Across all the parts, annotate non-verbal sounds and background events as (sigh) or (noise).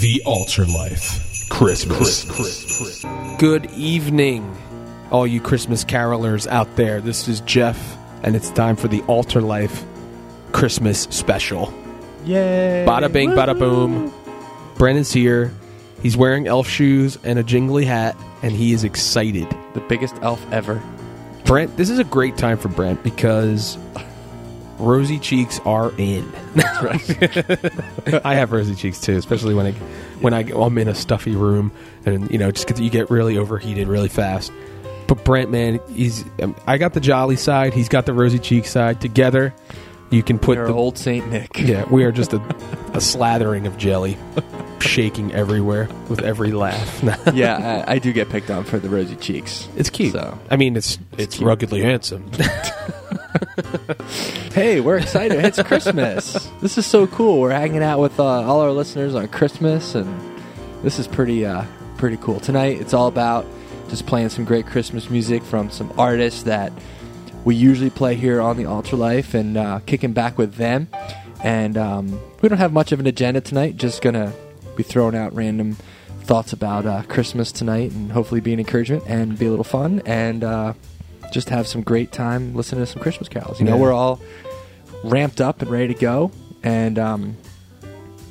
The Altar Life. Christmas. Good evening, all you Christmas carolers out there. This is Geoff, and it's time for the Altar Life Christmas special. Yay! Bada bing, bada boom. Brennan's here. He's wearing elf shoes and a jingly hat, and he is excited. The biggest elf ever. Brent, this is a great time for Brent because rosy cheeks are in. That's right. (laughs) I have rosy cheeks too, especially when I when I I'm in a stuffy room and you know just get you get really overheated really fast. But Brent, man, he's um, I got the jolly side, he's got the rosy cheek side. Together, you can put You're the old Saint Nick. yeah. We are just a, a slathering of jelly, shaking everywhere with every laugh. (laughs) yeah, I, I do get picked on for the rosy cheeks. it's cute. So I mean, it's it's cute. ruggedly handsome. (laughs) (laughs) hey, we're excited! it's Christmas. This is so cool. We're hanging out with uh, all our listeners on Christmas, and this is pretty uh, pretty cool. Tonight, it's all about just playing some great Christmas music from some artists that we usually play here on the Altar Life, and uh, kicking back with them. And um, we don't have much of an agenda tonight. Just gonna be throwing out random thoughts about uh, Christmas tonight, and hopefully be an encouragement and be a little fun, and uh, just have some great time listening to some Christmas carols. You know, Yeah. we're all ramped up and ready to go, and um,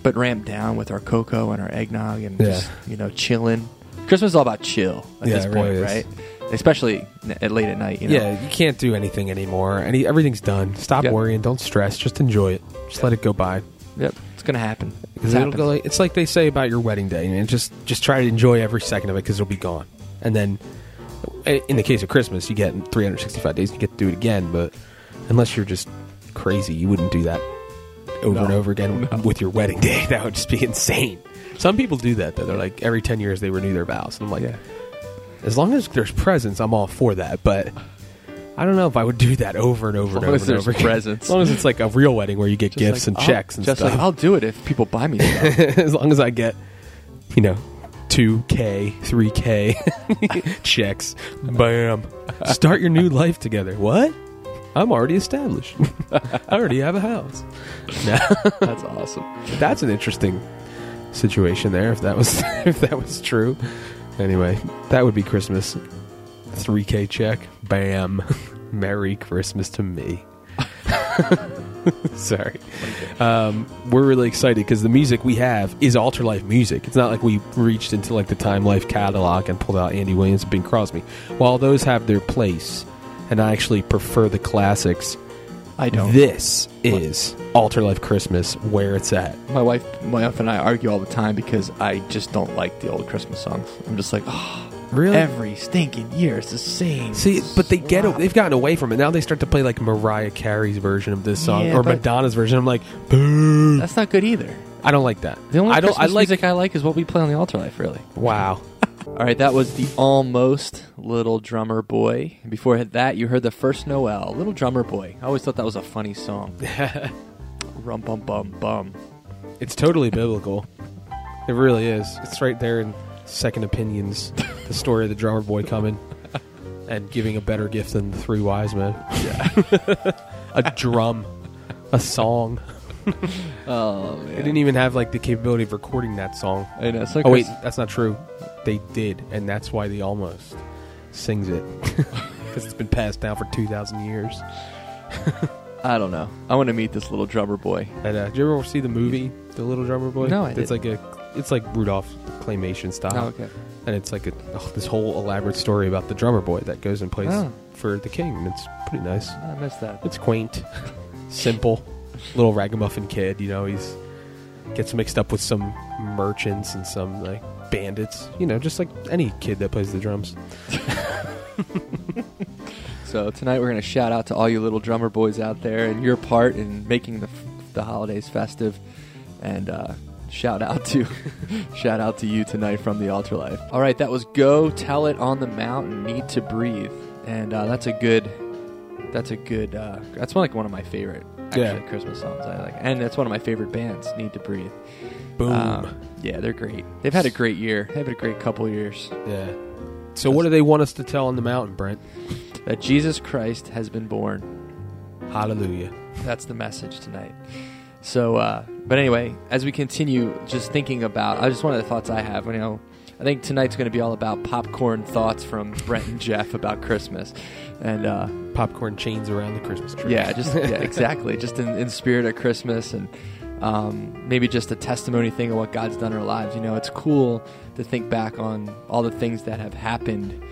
but ramped down with our cocoa and our eggnog and just you know chilling. Christmas is all about chill at Yeah, this it point, really is. right? Especially n- at late at night. You know? Yeah, you can't do anything anymore. Any everything's done. Stop Yep. worrying. Don't stress. Just enjoy it. Just let it go by. Yep, it's gonna happen. Because It's it'll go like, it's like they say about your wedding day, and just just try to enjoy every second of it because it'll be gone. And then, in the case of Christmas, you get 365 days. You get to do it again, but unless you're just crazy, you wouldn't do that over No. and over again (laughs) with your wedding day. (laughs) That would just be insane. Some people do that though. They're like every 10 years they renew their vows, and I'm like, Yeah. as long as there's presents, I'm all for that. But I don't know if I would do that over and over and over as and over again. presents. As long as it's like a real wedding where you get Just gifts like, and I'll- checks and just stuff. like I'll do it if people buy me (laughs) stuff. as long as I get, you know, two K, three K (laughs) checks. Bam. Start your new life together. What? I'm already established. I already have a house. (laughs) That's awesome. that's an interesting situation there. If that was (laughs) if that was true. Anyway, that would be Christmas. Three K check. Bam. Merry Christmas to me. (laughs) Sorry. Um, we're really excited because the music we have is altar life music. It's not like we reached into like the Time Life catalog and pulled out Andy Williams and Bing Crosby. While those have their place, and I actually prefer the classics, I don't. this is Altar Life Christmas where it's at. My wife, my wife and I argue all the time because I just don't like the old Christmas songs. I'm just like, oh, Really? every stinking year it's the same. See, but they get slop." they've gotten away from it. Now they start to play like Mariah Carey's version of this song Yeah, or but- Madonna's version. I'm like, boo. That's not good either. I don't like that. The only I don't. Christmas I like. music I like is what we play on the altar life. Really. Wow. (laughs) All right, that was the almost little drummer boy. Before that, you heard the first Noel, little drummer boy. I always thought that was a funny song. (laughs) Rum bum bum bum. It's totally biblical. It really is. It's right there in Second Opinions, the story of the drummer boy coming and giving a better gift than the three wise men. Yeah. (laughs) a drum, a song. (laughs) Oh They didn't even have like the capability of recording that song. I know. So Oh wait, that's not true. They did, and that's why the almost sings it (laughs) because it's been passed down for two thousand years. I don't know. I want to meet this little drummer boy. And uh, did you ever see the movie, The Little Drummer Boy? No, I It's like a, it's like Rudolph claymation style. Oh, okay. and it's like a, oh, this whole elaborate story about the drummer boy that goes and plays Oh. for the king. And it's pretty nice. I missed that. It's quaint, simple, little ragamuffin kid. You know, he's gets mixed up with some merchants and some like bandits. You know, just like any kid that plays the drums. (laughs) So tonight we're going to shout out to all you little drummer boys out there and your part in making the the holidays festive, and uh, shout out to (laughs) shout out to you tonight from the Altar Life. All right, that was "Go Tell It on the Mountain." Need to breathe, and uh, that's a good. That's a good. Uh, that's one, like one of my favorite actually Yeah. Christmas songs. I like, and that's one of my favorite bands. Need to breathe. Boom. Um, yeah, they're great. They've had a great year. They've had a great couple years. yeah. So what do they want us to tell on the mountain, Brent? That Jesus Christ has been born. Hallelujah. That's the message tonight. So, uh, but anyway, as we continue, just thinking about, I just one of the thoughts I have. You know, I think tonight's going to be all about popcorn thoughts from Brent and Geoff about Christmas, and uh, Popcorn chains around the Christmas tree. yeah, just yeah, (laughs) exactly, just in, in spirit of Christmas, and um, maybe just a testimony thing of what God's done in our lives. You know, it's cool to think back on all the things that have happened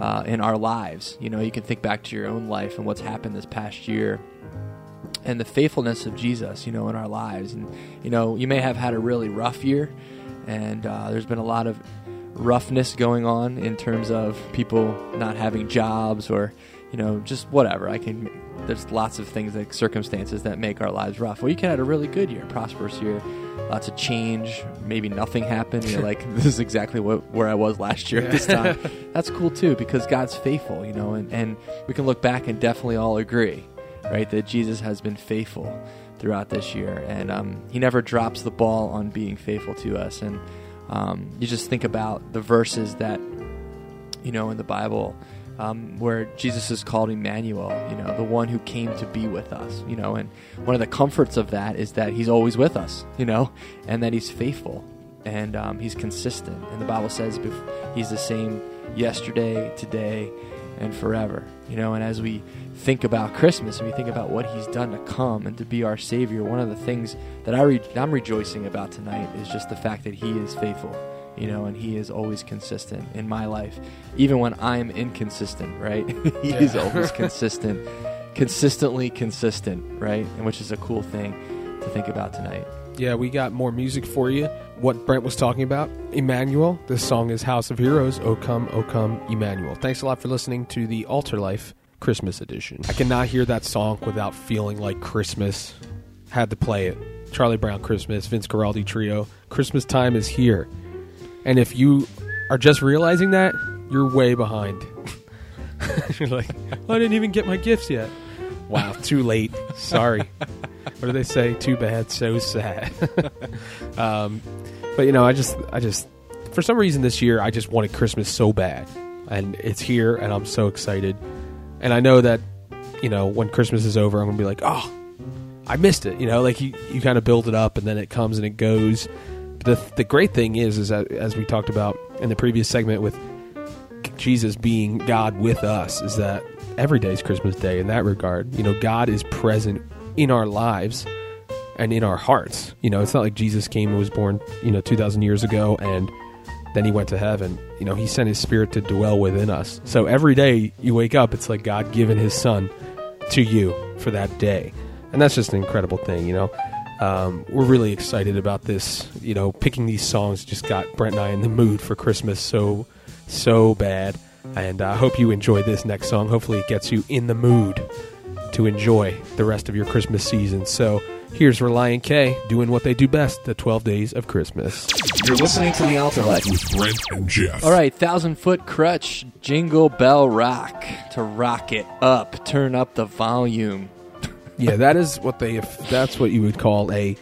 uh, in our lives. You know, you can think back to your own life and what's happened this past year and the faithfulness of Jesus, you know, in our lives. And, you know, you may have had a really rough year, and uh, there's been a lot of roughness going on in terms of people not having jobs or, you know, just whatever. I can, there's lots of things like circumstances that make our lives rough. Well, you can have a really good year, prosperous year, lots of change. Maybe nothing happened. You're like, (laughs) this is exactly what, where I was last year at this time. That's cool too because God's faithful, you know, and, and we can look back and definitely all agree right? That Jesus has been faithful throughout this year, and um, He never drops the ball on being faithful to us. And um, you just think about the verses that you know in the Bible um, where Jesus is called Emmanuel, you know, the one who came to be with us, you know, and one of the comforts of that is that He's always with us, you know, and that He's faithful and um, He's consistent. And the Bible says He's the same yesterday, today, and forever. You know, and as we think about Christmas and we think about what He's done to come and to be our Savior, one of the things that I re- I'm rejoicing about tonight is just the fact that He is faithful. You know, and He is always consistent in my life, even when I'm inconsistent. Right? (laughs) he is always (laughs) consistent, consistently consistent. Right? And which is a cool thing to think about tonight. Yeah, we got more music for you. What Brent was talking about, Emmanuel. This song is House of Heroes. O come, O come, Emmanuel. Thanks a lot for listening to the Altar Life Christmas edition. I cannot hear that song without feeling like Christmas. Had to play it. Charlie Brown Christmas, Vince Guaraldi Trio. Christmas time is here. And if you are just realizing that, you're way behind. (laughs) you're like, "Oh, I didn't even get my gifts yet. Wow, too late. Sorry. (laughs) what do they say? Too bad, so sad. (laughs) um, but you know, I just, I just, for some reason this year, I just wanted Christmas so bad, and it's here, and I'm so excited. And I know that, you know, when Christmas is over, I'm gonna be like, oh, I missed it. You know, like you, you kind of build it up, and then it comes and it goes. The the great thing is, is as we talked about in the previous segment with Jesus being God with us, is that every day is Christmas Day in that regard. You know, God is present in our lives and in our hearts. You know, it's not like Jesus came and was born, you know, 2,000 years ago and then he went to heaven. You know, he sent his spirit to dwell within us. So every day you wake up, it's like God giving his son to you for that day. And that's just an incredible thing, you know. Um, we're really excited about this. You know, picking these songs just got Brent and I in the mood for Christmas so, so bad. And I hope you enjoy this next song. Hopefully, it gets you in the mood to enjoy the rest of your Christmas season. So, here's Relient K doing what they do best the 12 days of Christmas. You're listening to the Altar Life with Brent and Geoff. All right, thousand foot Krutch, jingle bell rock to rock it up, turn up the volume. (laughs) Yeah, that is what they, if that's what you would call a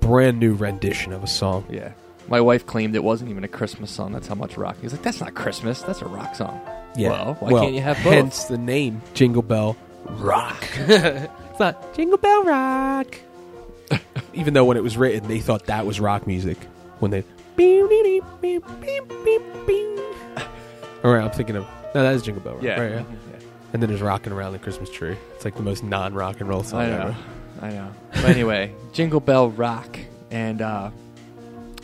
brand new rendition of a song. Yeah. My wife claimed it wasn't even a Christmas song. That's how much rock. He was like, "That's not Christmas. That's a rock song." Yeah. Well, why can't you have both? Hence the name Jingle Bell Rock. (laughs) it's not Jingle Bell Rock. Even though when it was written, they thought that was rock music. When they. All right, I'm thinking of. No, that is Jingle Bell Rock. Yeah. Right, yeah. And then there's Rocking Around the Christmas Tree. It's like the most non rock and roll song I know. ever. I know. But anyway, (laughs) Jingle Bell Rock, and uh,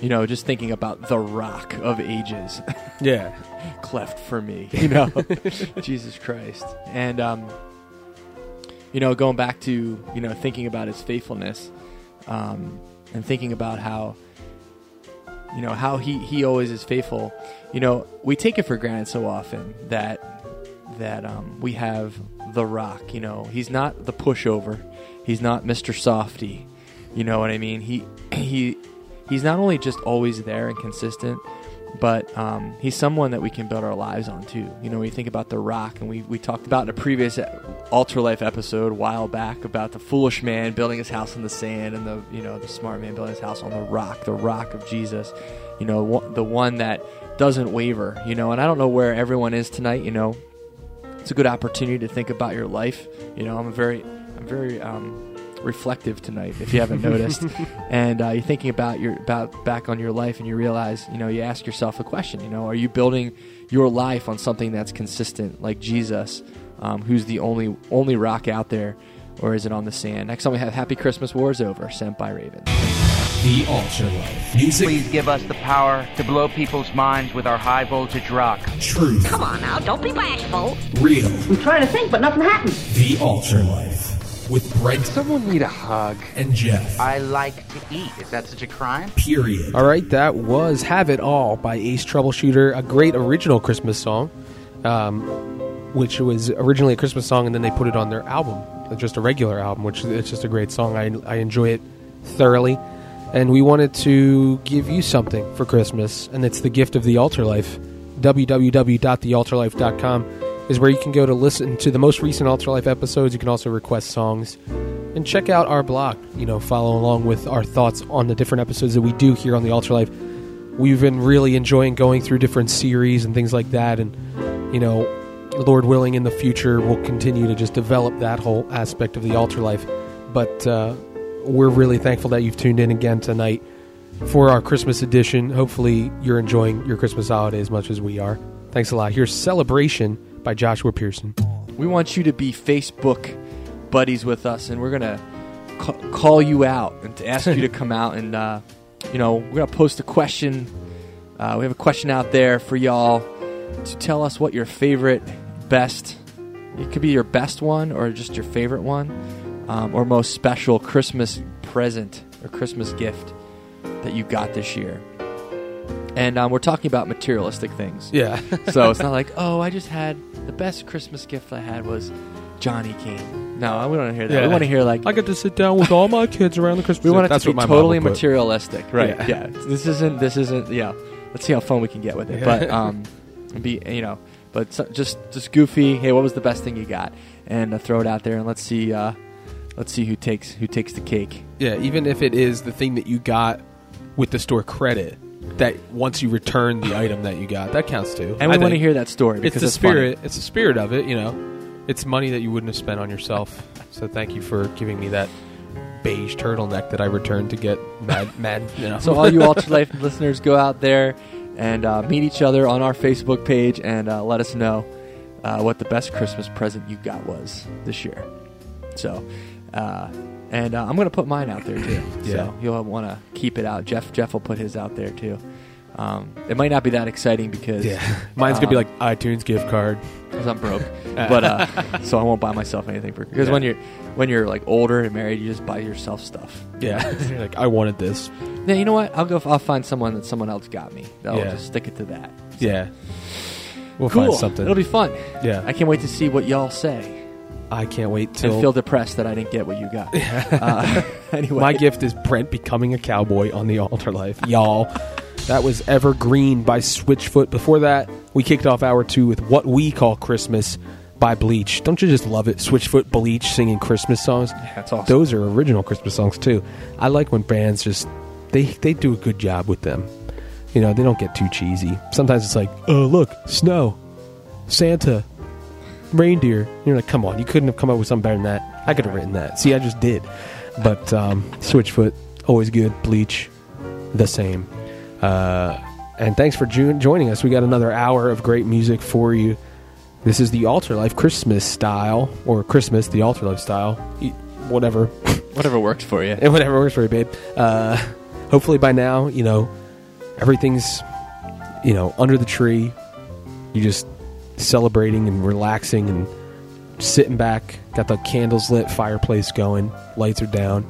you know, just thinking about the Rock of Ages, (laughs) Yeah. cleft for me. (laughs) You know, Jesus Christ, and um, you know, going back to you know thinking about His faithfulness, um, and thinking about how you know how he he always is faithful. You know, we take it for granted so often that that um, we have the Rock. You know, he's not the pushover. He's not Mr. Softy. You know what I mean? He (clears throat) he he's not only just always there and consistent, but um, he's someone that we can build our lives on too. You know, we think about the Rock, and we we talked about in a previous Altar Life episode a while back about the foolish man building his house in the sand, and the you know the smart man building his house on the rock, the Rock of Jesus. You know, the one that doesn't waver. You know, and I don't know where everyone is tonight. You know, it's a good opportunity to think about your life. You know, I'm a very, I'm very um, reflective tonight, if you haven't noticed, (laughs) and uh, you're thinking about your about back on your life, and you realize, you know, you ask yourself a question. You know, are you building your life on something that's consistent, like Jesus, um, who's the only only rock out there, or is it on the sand? Next time we have Happy Christmas War's over, sent by Raven. The Altar Life. Music, Please give us the power to blow people's minds with our high voltage rock. truth, Come on now, don't be bashful. real. I'm trying to think, but nothing happened. The Altar Life. With Brent Someone need a hug. and Geoff. I like to eat. Is that such a crime? Period. All right, that was "Have It All" by Ace Troubleshooter, a great original Christmas song, um, which was originally a Christmas song, and then they put it on their album, just a regular album, which it's just a great song. I, I enjoy it thoroughly, and we wanted to give you something for Christmas, and it's the gift of the Altar Life. www.thealtarlife.com is where you can go to listen to the most recent Altar Life episodes. You can also request songs and check out our blog. You know, follow along with our thoughts on the different episodes that we do here on the Altar Life. We've been really enjoying going through different series and things like that, and you know, Lord willing, in the future we'll continue to just develop that whole aspect of the altar Life. But uh, we're really thankful that you've tuned in again tonight for our Christmas edition. Hopefully, you're enjoying your Christmas holiday as much as we are. Thanks a lot. Here's Celebration by Joshua Pearson. We want you to be Facebook buddies with us, and we're gonna ca- call you out and to ask you to come out and uh, you know we're gonna post a question. Uh, we have a question out there for y'all to tell us what your favorite, best. It could be your best one or just your favorite one, um, or most special Christmas present or Christmas gift that you got this year. And um, we're talking about materialistic things. Yeah. (laughs) So it's not like, oh, I just had the best Christmas gift I had was Johnny King. No, we don't want to hear that. Yeah. We want to hear like I get to sit down with all my kids around the Christmas. we want it That's to be what my mom totally materialistic, right? Yeah. Yeah. This isn't. This isn't. Yeah. Let's see how fun we can get with it. But (laughs) um, be you know, but so, just just goofy. Hey, what was the best thing you got? And uh, throw it out there, and let's see. Uh, let's see who takes who takes the cake. Yeah, even if it is the thing that you got with the store credit, that once you return the item that you got, that counts too. And we I want to hear that story It's because the it's funny. spirit. It's the spirit of it. You know, it's money that you wouldn't have spent on yourself. So thank you for giving me that beige turtleneck that I returned to get mad. mad you know. So all you (laughs) Altar Life listeners, go out there and uh, meet each other on our Facebook page and uh, let us know uh, what the best Christmas present you got was this year. So, uh, and uh, I'm going to put mine out there too. Yeah. So you'll want to keep it out. Geoff Geoff will put his out there too. Um, it might not be that exciting because yeah, (laughs) mine's gonna be um, like iTunes gift card. because I'm broke, (laughs) but uh, so I won't buy myself anything for because when you're when you're like older and married, you just buy yourself stuff. Yeah, (laughs) You're like I wanted this. Yeah, you know what? I'll go. I'll find someone that someone else got me. I'll Yeah. just stick it to that. Yeah, we'll cool. find something. It'll be fun. yeah, I can't wait to see what y'all say I can't wait and till feel depressed that I didn't get what you got. uh, anyway, My gift is Brent becoming a cowboy on the altar life. Y'all. That was Evergreen by Switchfoot. Before that, we kicked off hour two with What We Call Christmas by Bleach. Don't you just love it? Switchfoot Bleach singing Christmas songs. that's awesome. Those are original Christmas songs too. I like when bands just they they do a good job with them. You know, they don't get too cheesy. Sometimes it's like, oh look, snow, Santa, reindeer. You're like, come on, you couldn't have come up with something better than that. I could have written that. See, I just did. But um, Switchfoot, always good. Bleach, the same. Uh, and thanks for ju- joining us. We got another hour of great music for you. This is the Altar Life Christmas style, or Christmas, the Altar Life style, whatever, (laughs) Whatever works for you. and whatever works for you, babe. Uh, hopefully by now, you know, everything's, you know, under the tree. You just celebrating and relaxing and sitting back. Got the candles lit, fireplace going, lights are down,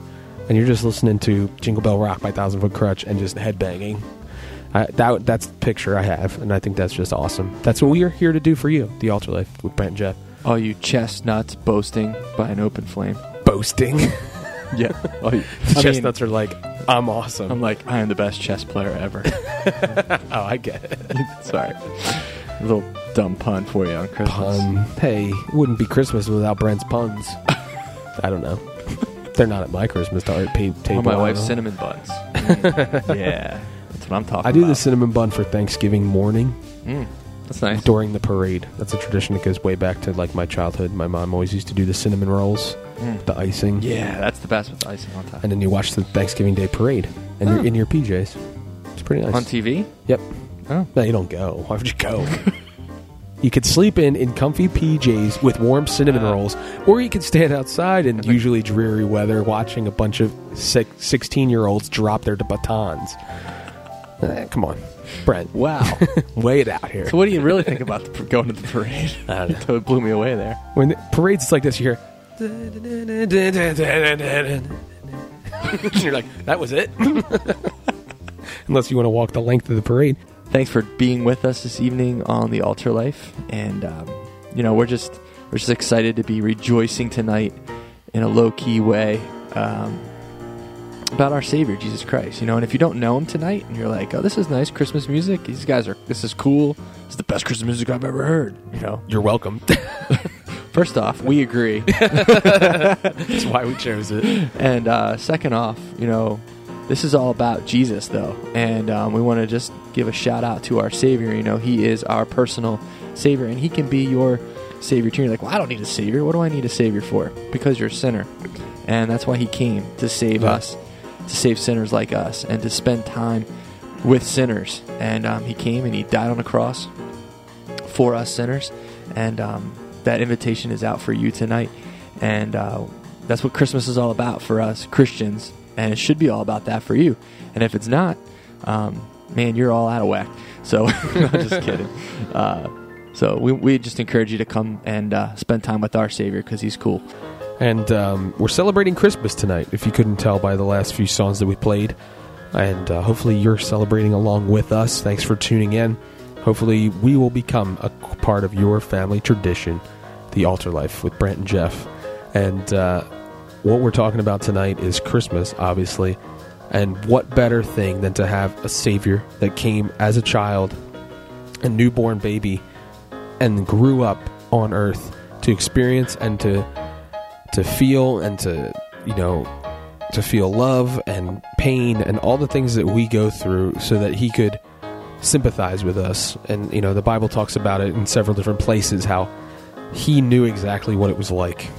and you're just listening to Jingle Bell Rock by Thousand Foot Krutch and just headbanging. I, that that's the picture I have, and I think that's just awesome. That's what we are here to do for you, the Altar Life with Brent and Geoff. All you chestnuts boasting by an open flame. Boasting. (laughs) Yeah. All you, the I mean, chestnuts are like, I'm awesome. I'm like, I am the best chess player ever. (laughs) oh, I get it. (laughs) Sorry. A little dumb pun for you on Christmas. Pun. Hey, it wouldn't be Christmas without Brent's puns. I don't know. They're not at my Christmas table. Or my wife's cinnamon buns. Yeah. That's what I'm talking I do about. the cinnamon bun for Thanksgiving morning. Mm. That's nice. during the parade. That's a tradition that goes way back to like my childhood. My mom always used to do the cinnamon rolls, the icing. Mm. Yeah, that's the best with the icing on top. And then you watch the Thanksgiving Day parade, and you're in your PJs. It's pretty nice. on TV. Yep. Oh, No, you don't go. Why would you go? (laughs) you could sleep in in comfy PJs with warm cinnamon Uh. rolls, or you could stand outside in usually dreary weather watching a bunch of 16 year olds drop their batons. Eh, come on, Brent. wow. (laughs) way it out here. so, what do you really think about the, going to the parade? (laughs) I don't (laughs) it blew me away there. When the parades like this, you hear. You're like, that was it? Unless you want to walk the length of the parade. Thanks for being with us this evening on the Altar Life, and um, you know we're just we're just excited to be rejoicing tonight in a low key way um, about our Savior Jesus Christ. You know, and if you don't know Him tonight, and you're like, "Oh, this is nice Christmas music. These guys are this is cool. It's the best Christmas music I've ever heard." You know, You're welcome. (laughs) (laughs) first off, we agree. (laughs) That's why we chose it. And uh, second off, you know, this is all about Jesus, though. And um, we want to just give a shout out to our Savior. You know, He is our personal Savior, and He can be your Savior too. You're like, well, I don't need a Savior. What do I need a Savior for? Because you're a sinner. And that's why He came to save Yeah. us, to save sinners like us, and to spend time with sinners. And um, He came and He died on the cross for us sinners. And um, that invitation is out for you tonight. And uh, that's what Christmas is all about for us Christians. And it should be all about that for you. And if it's not, um, man, you're all out of whack. So, (laughs) I'm just kidding. Uh, so, we, we just encourage you to come and uh, spend time with our Savior because He's cool. And um, we're celebrating Christmas tonight, if you couldn't tell by the last few songs that we played. And uh, hopefully you're celebrating along with us. Thanks for tuning in. Hopefully we will become a part of your family tradition, the altar life with Brent and Geoff. And uh, what we're talking about tonight is Christmas, obviously. And what better thing than to have a Savior that came as a child, a newborn baby, and grew up on earth to experience and to to feel and to you know to feel love and pain and all the things that we go through so that he could sympathize with us. And you know the bible talks about it in several different places how he knew exactly what it was like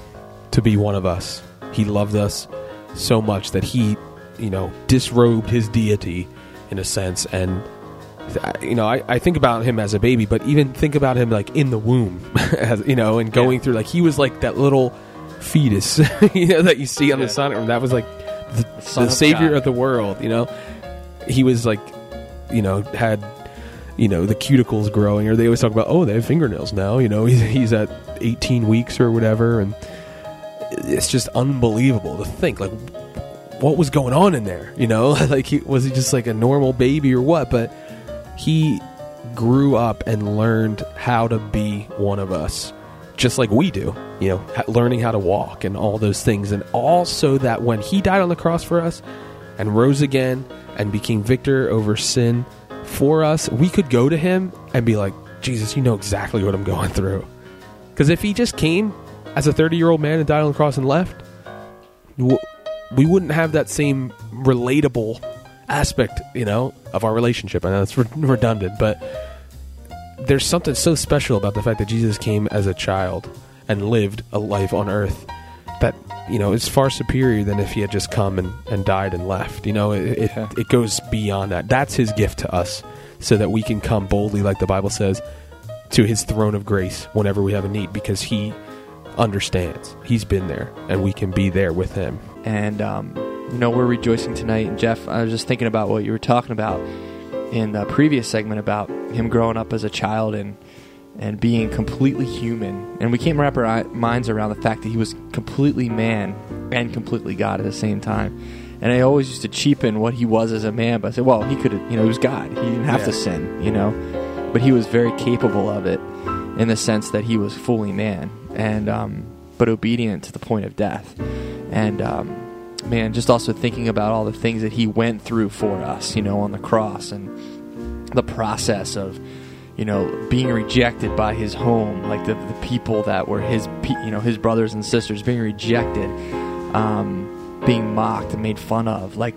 to be one of us. He loved us so much that he you know disrobed his deity in a sense. And you know I, I think about him as a baby but even think about him like in the womb (laughs) as you know and going through like he was like that little fetus (laughs) you know that you see on Yeah. the sonogram that was like the, the of savior God. of the world you know? He was like you know had you know the cuticles growing or they always talk about oh they have fingernails now you know? (laughs) He's, he's at 18 weeks or whatever and it's just unbelievable to think like what was going on in there you know? (laughs) Like he was he just like a normal baby or what? But he grew up and learned how to be one of us just like we do you know learning how to walk and all those things and also that when he died on the cross for us and rose again and became victor over sin for us we could go to him and be like jesus you know exactly what i'm going through because if he just came as a 30 year old man and died on the cross and left we wouldn't have that same relatable aspect, you know, of our relationship. I know it's redundant, but there's something so special about the fact that Jesus came as a child and lived a life on earth that you know is far superior than if he had just come and, and died and left. You know, it it, Yeah. it goes beyond that. That's his gift to us, so that we can come boldly, like the Bible says, to his throne of grace whenever we have a need, because he understands. He's been there, and we can be there with him. and um, you know we're rejoicing tonight. And Geoff, I was just thinking about what you were talking about in the previous segment about him growing up as a child and and being completely human. And we can't wrap our minds around the fact that he was completely man and completely God at the same time. And I always used to cheapen what he was as a man, but I said, well, he could, you know, he was God. He didn't have to sin, you know, but he was very capable of it in the sense that he was fully man and um, but obedient to the point of death. And um, man, just also thinking about all the things that he went through for us, you know, on the cross and the process of, you know, being rejected by his home, like the, the people that were his, you know, his brothers and sisters being rejected, um, being mocked and made fun of, like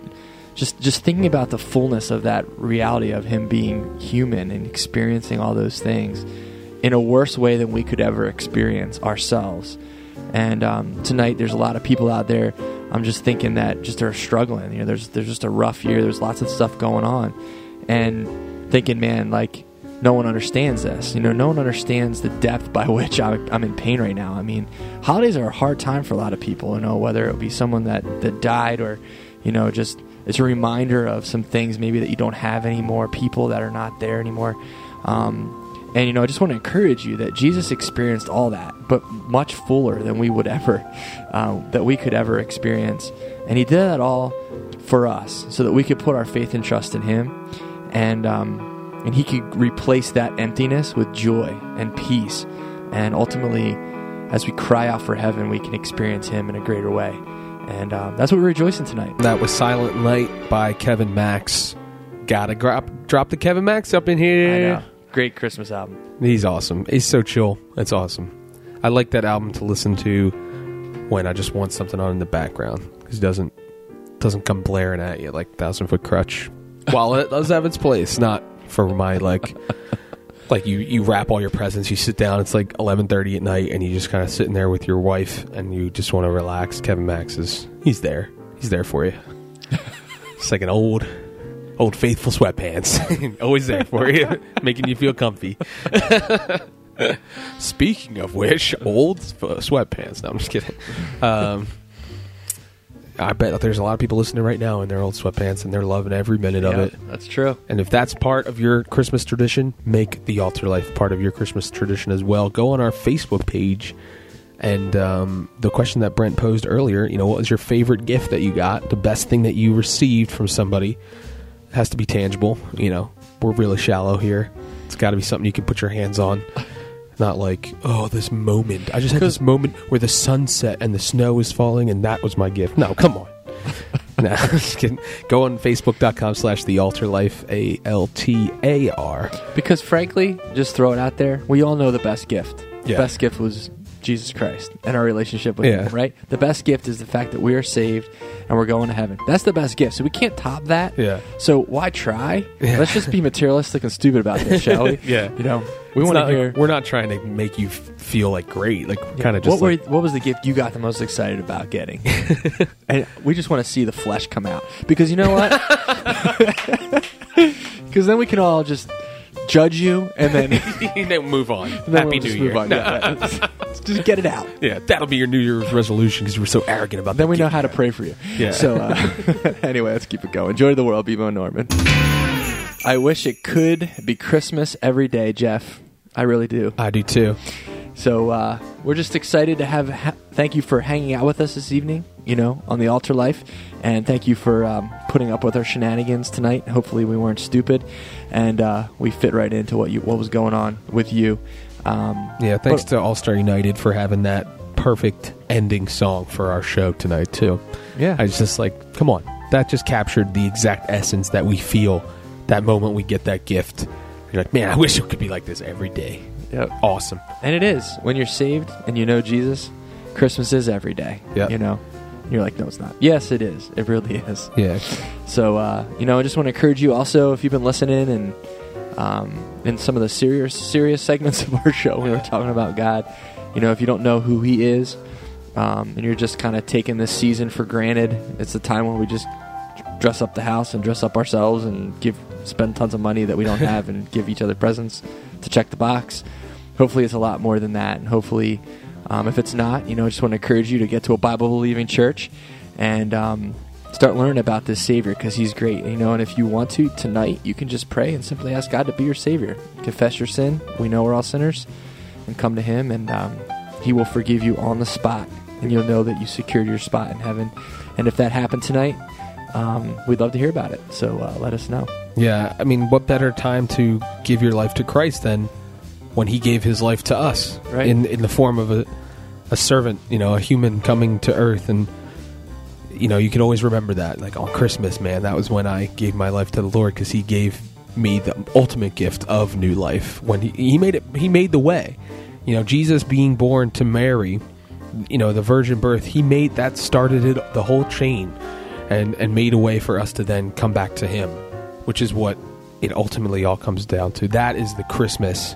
just just thinking about the fullness of that reality of him being human and experiencing all those things in a worse way than we could ever experience ourselves. And um, tonight, there's a lot of people out there. I'm just thinking that just are struggling. You know, there's there's just a rough year. There's lots of stuff going on, and thinking, man, like no one understands this. You know, no one understands the depth by (laughs) which I'm, I'm in pain right now. I mean, holidays are a hard time for a lot of people. You know, whether it be someone that that died or, you know, just it's a reminder of some things maybe that you don't have anymore, people that are not there anymore. Um, and you know, I just want to encourage you that Jesus experienced all that, but much fuller than we would ever, (laughs) uh, that we could ever experience. And He did that all for us, so that we could put our faith and trust in Him, and um, and He could replace that emptiness with joy and peace, and ultimately, as we cry out for heaven, we can experience Him in a greater way. And um, that's what we're rejoicing tonight. That was Silent Night by Kevin Max. Gotta drop, drop the Kevin Max up in here. Great Christmas album. He's awesome. He's so chill. It's awesome. I like that album to listen to when I just want something on in the background because it doesn't doesn't come blaring at you like Thousand Foot Krutch. While it does have its place, not for my like (laughs) like you you wrap all your presents, you sit down. It's like eleven thirty at night, and you just kind of sitting there with your wife, and you just want to relax. Kevin Max is he's there. He's there for you. (laughs) It's like an old old faithful sweatpants, (laughs) always there for you, (laughs) making you feel comfy. (laughs) Speaking of which, old f- sweatpants. No, I'm just kidding. Um, I bet that there's a lot of people listening right now in their old sweatpants, and they're loving every minute of it. That's true. And if that's part of your Christmas tradition, make the altar life part of your Christmas tradition as well. Go on our Facebook page. And um, the question that Brent posed earlier, you know, what was your favorite gift that you got? The best thing that you received from somebody has to be tangible. You know, we're really shallow here. It's got to be something you can put your hands on. Not like, oh, this moment. I just had this moment where the sun set and the snow was falling, and that was my gift. No, come on. (laughs) nah, (laughs) just kidding. Go on facebook.com slash the altar life, A L T A R. Because frankly, just throw it out there. We all know the best gift. Yeah. The best gift was Jesus Christ and our relationship with Yeah. Him, right? The best gift is the fact that we are saved and we're going to heaven. That's the best gift. So we can't top that. Yeah. So why try? Yeah. Let's just be (laughs) materialistic and stupid about this, shall we? (laughs) Yeah. You know, we want to hear. We're not trying to make you feel like great. Like, Yeah. kind of just what like, were what was the gift you got the most excited about getting? (laughs) and we just want to see the flesh come out because you know what? Because then we can all just judge you and then, then move on. then Happy we'll New Year. Move on. Yeah, yeah. just get it out. (laughs) Yeah, that'll be your New Year's resolution because you were so arrogant about Then the we know how to pray for you. Yeah. So uh, (laughs) (laughs) anyway, let's keep it going. Enjoy the world, Bebo Norman. I wish it could be Christmas every day, Geoff. I really do. I do too. So uh, we're just excited to have. Ha- thank you for hanging out with us this evening. You know, on the altar life, and thank you for um, putting up with our shenanigans tonight. Hopefully, we weren't stupid, and uh, we fit right into what you what was going on with you. Um, Yeah, thanks but- to All Star United for having that perfect ending song for our show tonight too. Yeah. I was just like, come on, that just captured the exact essence that we feel that moment we get that gift. You're like, man, I wish it could be like this every day. Yep. Awesome. And it is when you're saved and you know Jesus. Christmas is every day. Yep. You know, you're like, no, it's not. Yes, it is. It really is. Yeah. So, uh, you know, I just want to encourage you also if you've been listening and um, in some of the serious serious segments (laughs) of our show, we were talking about God. You know, if you don't know who He is, um, and you're just kind of taking this season for granted, it's the time when we just dress up the house and dress up ourselves and give spend tons of money that we don't (laughs) have and give each other presents to check the box. Hopefully, it's a lot more than that, and hopefully, um, if it's not, you know, I just want to encourage you to get to a Bible believing church and um, start learning about this Savior because He's great. You know, and if you want to tonight, you can just pray and simply ask God to be your Savior. Confess your sin. We know we're all sinners, and come to Him, and um, He will forgive you on the spot, and you'll know that you secured your spot in heaven. And if that happened tonight, um, we'd love to hear about it. So uh, let us know. Yeah, I mean, what better time to give your life to Christ than when He gave His life to us Right. in in the form of a a servant, you know, a human coming to Earth, and you know, you can always remember that. Like on Christmas, man, that was when I gave my life to the Lord because He gave me the ultimate gift of new life. When He He made it, He made the way. You know, Jesus being born to Mary, you know, the virgin birth, He made that started it the whole chain and and made a way for us to then come back to Him, which is what it ultimately all comes down to. That is the Christmas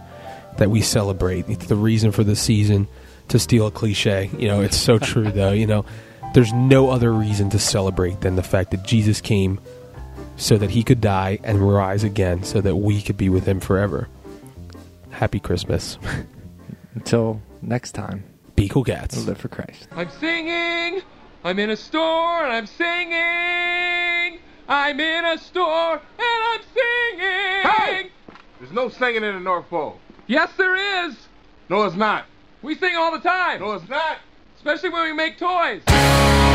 that we celebrate. It's the reason for the season. To steal a cliche, you know, it's so true though. You know, there's no other reason to celebrate than the fact that Jesus came so that he could die and rise again so that we could be with him forever. Happy Christmas. (laughs) Until next time, Be cool cats. live for Christ. I'm singing. I'm in a store and I'm singing. I'm in a store and I'm singing. Hey! There's no singing in the North Pole. Yes, there is. No, it's not. We sing all the time, No, it's not. Especially when we make toys.